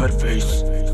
Cut face.